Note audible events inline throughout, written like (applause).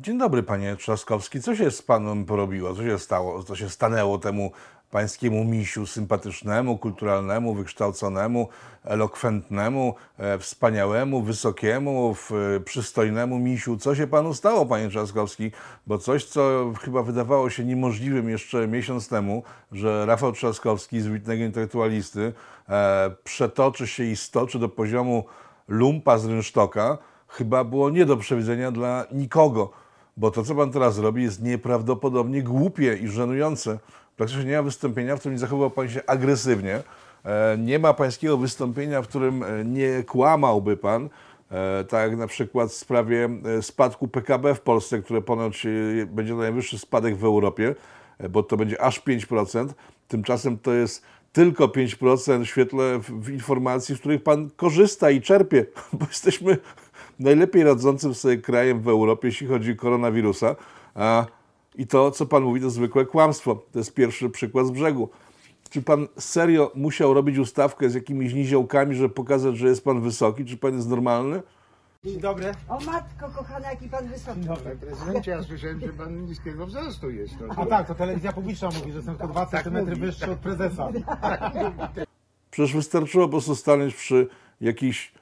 Dzień dobry, panie Trzaskowski. Co się z panem porobiło? Co się stało? Co się stanęło temu pańskiemu misiu sympatycznemu, kulturalnemu, wykształconemu, elokwentnemu, e, wspaniałemu, wysokiemu, e, przystojnemu misiu? Co się panu stało, panie Trzaskowski? Bo coś, co chyba wydawało się niemożliwym jeszcze miesiąc temu, że Rafał Trzaskowski z wybitnego intelektualisty e, przetoczy się i stoczy do poziomu lumpa z rynsztoka, chyba było nie do przewidzenia dla nikogo, bo to, co pan teraz robi, jest nieprawdopodobnie głupie i żenujące. Praktycznie nie ma wystąpienia, w którym nie zachowywał pan się agresywnie. E, Nie ma pańskiego wystąpienia, w którym e, nie kłamałby pan, e, tak jak na przykład w sprawie spadku PKB w Polsce, które ponoć będzie najwyższy spadek w Europie, bo to będzie aż 5%. Tymczasem to jest tylko 5% w świetle informacji, z których pan korzysta i czerpie, (laughs) bo jesteśmy najlepiej radzącym sobie krajem w Europie, jeśli chodzi o koronawirusa. A, I to, co pan mówi, to zwykłe kłamstwo. To jest pierwszy przykład z brzegu. Czy pan serio musiał robić ustawkę z jakimiś niziołkami, żeby pokazać, że jest pan wysoki? Czy pan jest normalny? Dzień dobry. O matko kochana, jaki pan wysoki. Dzień dobry. Panie prezydencie, ja słyszałem, że pan niskiego wzrostu jest. No, A tak, to telewizja publiczna mówi, że jestem tylko 2 cm wyższy od prezesa. Przecież wystarczyło po prostu stanąć przy jakiejś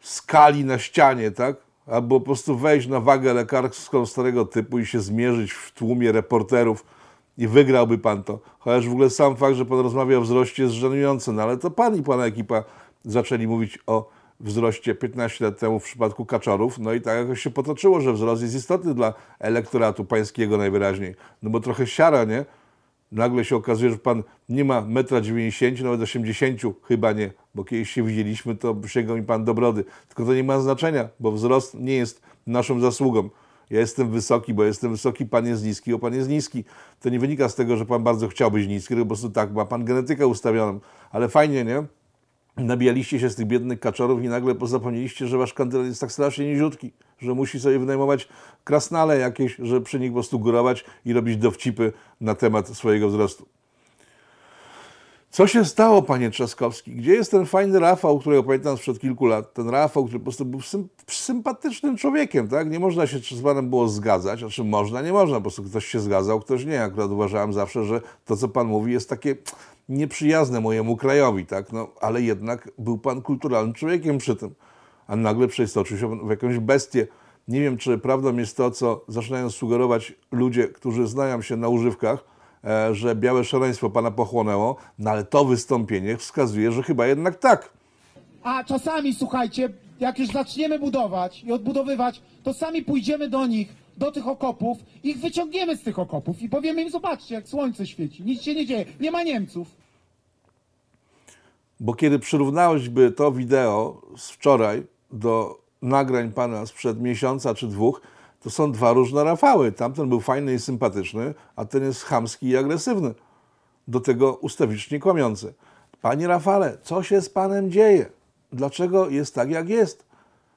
skali na ścianie, tak? Albo po prostu wejść na wagę lekarską starego typu i się zmierzyć w tłumie reporterów i wygrałby pan to. Chociaż w ogóle sam fakt, że pan rozmawia o wzroście jest żenujący, no ale to pan i pana ekipa zaczęli mówić o wzroście 15 lat temu w przypadku kaczorów, no i tak jakoś się potoczyło, że wzrost jest istotny dla elektoratu pańskiego najwyraźniej. No bo trochę siara, nie? Nagle się okazuje, że pan nie ma 1,90 m, nawet 80 chyba nie, bo kiedyś się widzieliśmy, to sięgał mi pan do brody. Tylko to nie ma znaczenia, bo wzrost nie jest naszą zasługą. Ja jestem wysoki, bo jestem wysoki, pan jest niski, bo pan jest niski. To nie wynika z tego, że pan bardzo chciał być niski, tylko po prostu tak, ma pan genetykę ustawioną. Ale fajnie, nie? Nabijaliście się z tych biednych kaczorów i nagle zapomnieliście, że wasz kandydat jest tak strasznie niziutki, że musi sobie wynajmować krasnale jakieś, żeby przy nich po prostu górować i robić dowcipy na temat swojego wzrostu. Co się stało, panie Trzaskowski? Gdzie jest ten fajny Rafał, którego pamiętam sprzed kilku lat? Ten Rafał, który po prostu był sym- sympatycznym człowiekiem, tak? Nie można się z panem było zgadzać, znaczy można, nie można, po prostu ktoś się zgadzał, ktoś nie. Akurat uważałem zawsze, że to, co pan mówi, jest takie nieprzyjazne mojemu krajowi, tak? No, ale jednak był pan kulturalnym człowiekiem przy tym, a nagle przeistoczył się w jakąś bestię. Nie wiem, czy prawdą jest to, co zaczynają sugerować ludzie, którzy znają się na używkach, że białe szaleństwo pana pochłonęło, no ale to wystąpienie wskazuje, że chyba jednak tak. A czasami, słuchajcie, jak już zaczniemy budować i odbudowywać, to sami pójdziemy do nich, do tych okopów, ich wyciągniemy z tych okopów i powiemy im, zobaczcie, jak słońce świeci, nic się nie dzieje, nie ma Niemców. Bo kiedy przyrównałeś by to wideo z wczoraj do nagrań pana sprzed miesiąca czy dwóch, to są dwa różne Rafały. Tamten był fajny i sympatyczny, a ten jest chamski i agresywny. Do tego ustawicznie kłamiący. Panie Rafale, co się z panem dzieje? Dlaczego jest tak, jak jest?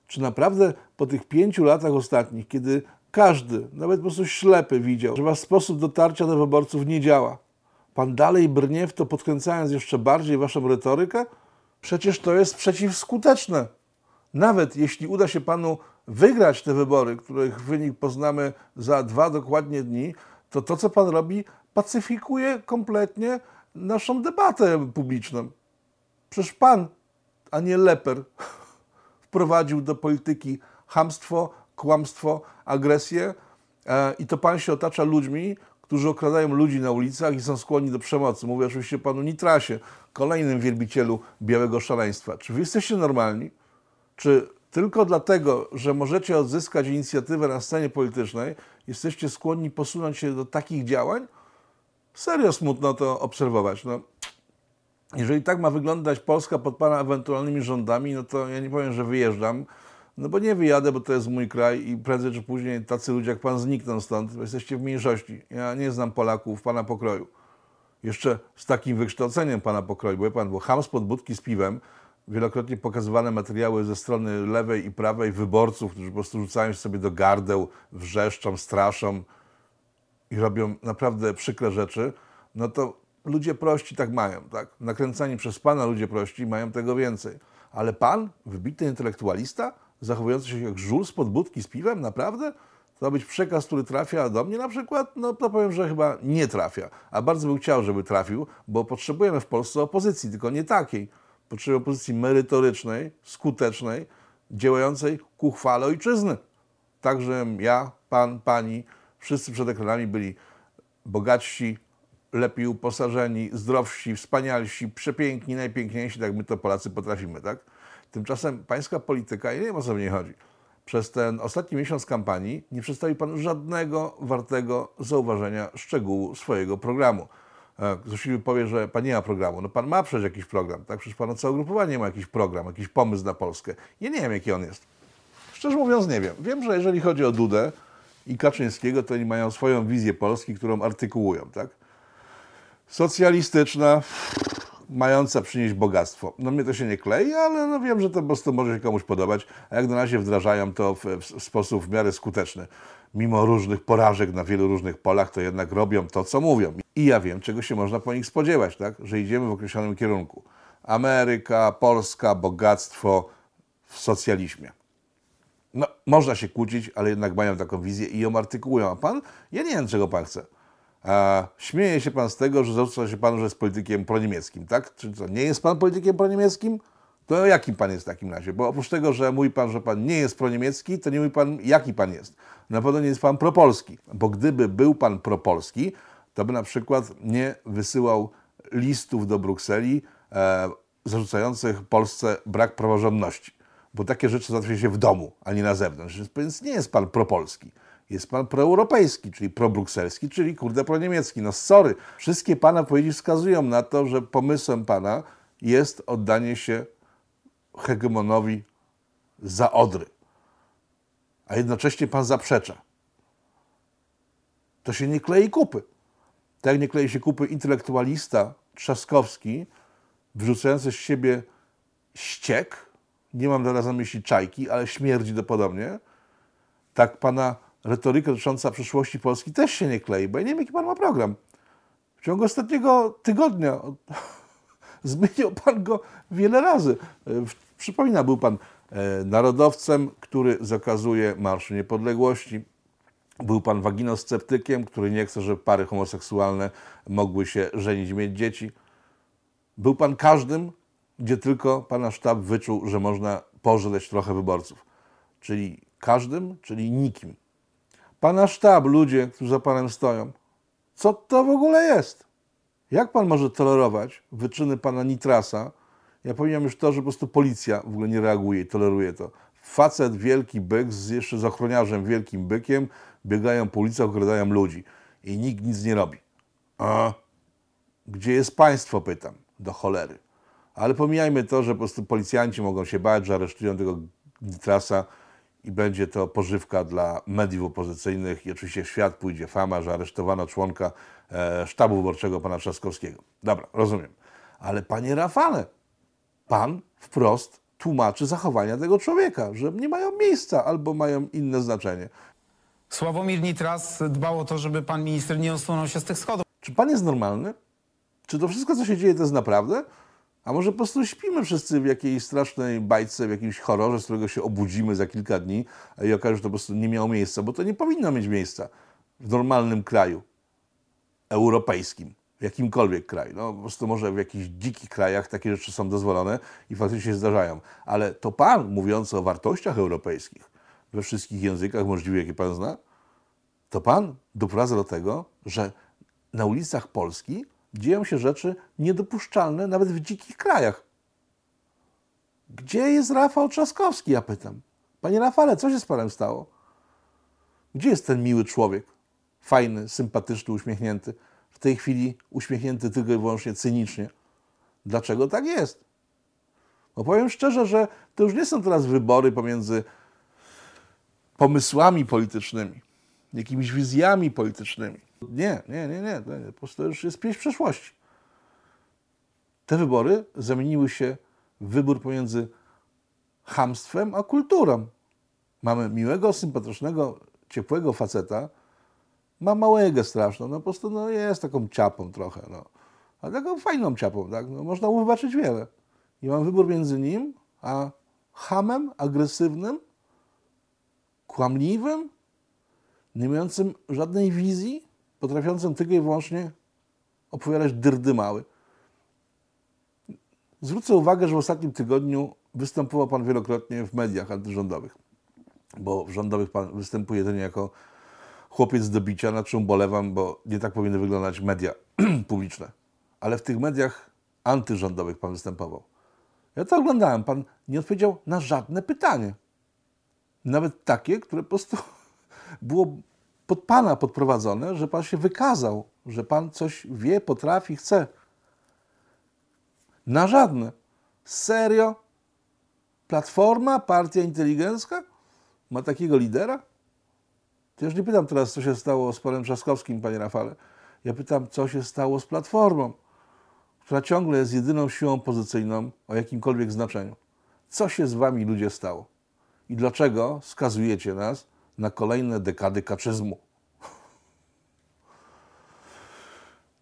Czy naprawdę po tych pięciu latach ostatnich, kiedy każdy, nawet po prostu ślepy widział, że wasz sposób dotarcia do wyborców nie działa, pan dalej brnie w to, podkręcając jeszcze bardziej waszą retorykę? Przecież to jest przeciwskuteczne. Nawet jeśli uda się panu wygrać te wybory, których wynik poznamy za dwa dokładnie dni, to to, co pan robi, pacyfikuje kompletnie naszą debatę publiczną. Przecież pan, a nie leper, (laughs) wprowadził do polityki hamstwo, kłamstwo, agresję e, i to pan się otacza ludźmi, którzy okradają ludzi na ulicach i są skłonni do przemocy. Mówię oczywiście panu Nitrasie, kolejnym wielbicielu białego szaleństwa. Czy wy jesteście normalni? Czy tylko dlatego, że możecie odzyskać inicjatywę na scenie politycznej, jesteście skłonni posunąć się do takich działań? Serio smutno to obserwować. No, jeżeli tak ma wyglądać Polska pod Pana ewentualnymi rządami, no to ja nie powiem, że wyjeżdżam, no bo nie wyjadę, bo to jest mój kraj i prędzej czy później tacy ludzie jak Pan znikną stąd, bo jesteście w mniejszości. Ja nie znam Polaków Pana pokroju. Jeszcze z takim wykształceniem Pana pokroju, bo wie Pan, bo ham spod budki z piwem, wielokrotnie pokazywane materiały ze strony lewej i prawej wyborców, którzy po prostu rzucają się sobie do gardeł, wrzeszczą, straszą, i robią naprawdę przykre rzeczy, no to ludzie prości tak mają, tak? Nakręcani przez Pana ludzie prości mają tego więcej. Ale Pan, wybitny intelektualista, zachowujący się jak żul spod budki z piwem, naprawdę? To być przekaz, który trafia do mnie na przykład, no to powiem, że chyba nie trafia. A bardzo bym chciał, żeby trafił, bo potrzebujemy w Polsce opozycji, tylko nie takiej. Potrzebujemy opozycji merytorycznej, skutecznej, działającej ku chwale ojczyzny. Także ja, pan, pani, wszyscy przed ekranami byli bogatsi, lepiej uposażeni, zdrowsi, wspanialsi, przepiękni, najpiękniejsi, tak my to Polacy potrafimy, tak? Tymczasem pańska polityka, ja nie wiem o co w niej chodzi, przez ten ostatni miesiąc kampanii nie przedstawił pan żadnego wartego zauważenia szczegółu swojego programu. E, Ktoś powie, że pan nie ma programu. No pan ma przecież jakiś program, tak? Przecież pan całe ugrupowanie ma jakiś program, jakiś pomysł na Polskę. Ja nie wiem, jaki on jest. Szczerze mówiąc, nie wiem. Wiem, że jeżeli chodzi o Dudę i Kaczyńskiego, to oni mają swoją wizję Polski, którą artykułują, tak? Socjalistyczna, mająca przynieść bogactwo. No mnie to się nie klei, ale no wiem, że to po prostu może się komuś podobać, a jak na razie wdrażają to w, w sposób w miarę skuteczny. Mimo różnych porażek na wielu różnych polach, to jednak robią to, co mówią. I ja wiem, czego się można po nich spodziewać, tak? że idziemy w określonym kierunku. Ameryka, Polska, bogactwo w socjalizmie. No, można się kłócić, ale jednak mają taką wizję i ją artykułują. A pan? Ja nie wiem, czego pan chce. Śmieje się pan z tego, że zarzuca się panu, że jest politykiem proniemieckim, tak? Czy co, nie jest pan politykiem proniemieckim? To jakim pan jest w takim razie? Bo oprócz tego, że mówi pan, że pan nie jest proniemiecki, to nie mówi pan, jaki pan jest. Na pewno nie jest pan propolski, bo gdyby był pan propolski, to by na przykład nie wysyłał listów do Brukseli e, zarzucających Polsce brak praworządności. Bo takie rzeczy załatwia się w domu, a nie na zewnątrz. Więc nie jest pan propolski. Jest pan proeuropejski, czyli probrukselski, czyli kurde proniemiecki. No sorry. Wszystkie pana powiedzi wskazują na to, że pomysłem pana jest oddanie się hegemonowi za Odry. A jednocześnie pan zaprzecza. To się nie klei kupy. Tak nie klei się kupy intelektualista Trzaskowski, wyrzucający z siebie ściek, nie mam teraz na myśli czajki, ale śmierdzi to podobnie, tak pana retoryka dotycząca przyszłości Polski też się nie klei, bo ja nie wiem, jaki pan ma program. W ciągu ostatniego tygodnia (laughs) zmienił pan go wiele razy. Przypomina, był pan e, narodowcem, który zakazuje Marszu Niepodległości. Był pan waginosceptykiem, który nie chce, żeby pary homoseksualne mogły się żenić mieć dzieci. Był pan każdym, gdzie tylko pana sztab wyczuł, że można pożreć trochę wyborców. Czyli każdym, czyli nikim. Pana sztab, ludzie, którzy za panem stoją. Co to w ogóle jest? Jak pan może tolerować wyczyny pana Nitrasa? Ja pomijam już to, że po prostu policja w ogóle nie reaguje i toleruje to. Facet, wielki byk, z, jeszcze z ochroniarzem wielkim bykiem, biegają po ulicach, okradają ludzi i nikt nic nie robi. A gdzie jest państwo, pytam, do cholery. Ale pomijajmy to, że po prostu policjanci mogą się bać, że aresztują tego Nitrasa i będzie to pożywka dla mediów opozycyjnych i oczywiście w świat pójdzie fama, że aresztowano członka e, sztabu wyborczego pana Trzaskowskiego. Dobra, rozumiem. Ale panie Rafale, pan wprost tłumaczy zachowania tego człowieka, że nie mają miejsca albo mają inne znaczenie. Sławomir Nitras dbał o to, żeby pan minister nie usunął się z tych schodów. Czy pan jest normalny? Czy to wszystko, co się dzieje, to jest naprawdę? A może po prostu śpimy wszyscy w jakiejś strasznej bajce, w jakimś horrorze, z którego się obudzimy za kilka dni i okaże, że to po prostu nie miało miejsca, bo to nie powinno mieć miejsca w normalnym kraju europejskim, jakimkolwiek kraju. No po prostu może w jakichś dzikich krajach takie rzeczy są dozwolone i faktycznie się zdarzają. Ale to pan, mówiący o wartościach europejskich we wszystkich językach możliwych, jakie pan zna, to pan doprowadza do tego, że na ulicach Polski dzieją się rzeczy niedopuszczalne nawet w dzikich krajach. Gdzie jest Rafał Trzaskowski, ja pytam. Panie Rafale, co się z panem stało? Gdzie jest ten miły człowiek? Fajny, sympatyczny, uśmiechnięty. Tej chwili uśmiechnięty tylko i wyłącznie cynicznie. Dlaczego tak jest? Bo powiem szczerze, że to już nie są teraz wybory pomiędzy pomysłami politycznymi, jakimiś wizjami politycznymi. Nie, nie, nie, nie. Po prostu już jest pieśń przeszłości. Te wybory zamieniły się w wybór pomiędzy chamstwem a kulturą. Mamy miłego, sympatycznego, ciepłego faceta, ma małego straszną, no po prostu no, jest taką ciapą trochę, no. Ale taką fajną ciapą, tak? No, można mu wybaczyć wiele. I mam wybór między nim a hamem, agresywnym, kłamliwym, nie mającym żadnej wizji, potrafiącym tylko i wyłącznie opowiadać dyrdy mały. Zwrócę uwagę, że w ostatnim tygodniu występował Pan wielokrotnie w mediach antyrządowych, bo w rządowych Pan występuje jedynie jako chłopiec do bicia, na czym bolewam, bo nie tak powinny wyglądać media (clears throat) publiczne. Ale w tych mediach antyrządowych Pan występował. Ja to oglądałem. Pan nie odpowiedział na żadne pytanie. Nawet takie, które po prostu (laughs) było pod Pana podprowadzone, że Pan się wykazał, że Pan coś wie, potrafi, chce. Na żadne. Serio? Platforma, partia inteligencka ma takiego lidera? To już nie pytam teraz, co się stało z panem Trzaskowskim, panie Rafale. Ja pytam, co się stało z Platformą, która ciągle jest jedyną siłą opozycyjną o jakimkolwiek znaczeniu. Co się z wami ludzie stało? I dlaczego skazujecie nas na kolejne dekady kaczyzmu?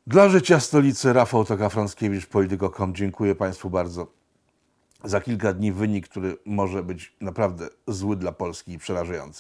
Dla życia stolicy Rafał Toka-Frąckiewicz, polityko.com. Dziękuję Państwu bardzo. Za kilka dni wynik, który może być naprawdę zły dla Polski i przerażający.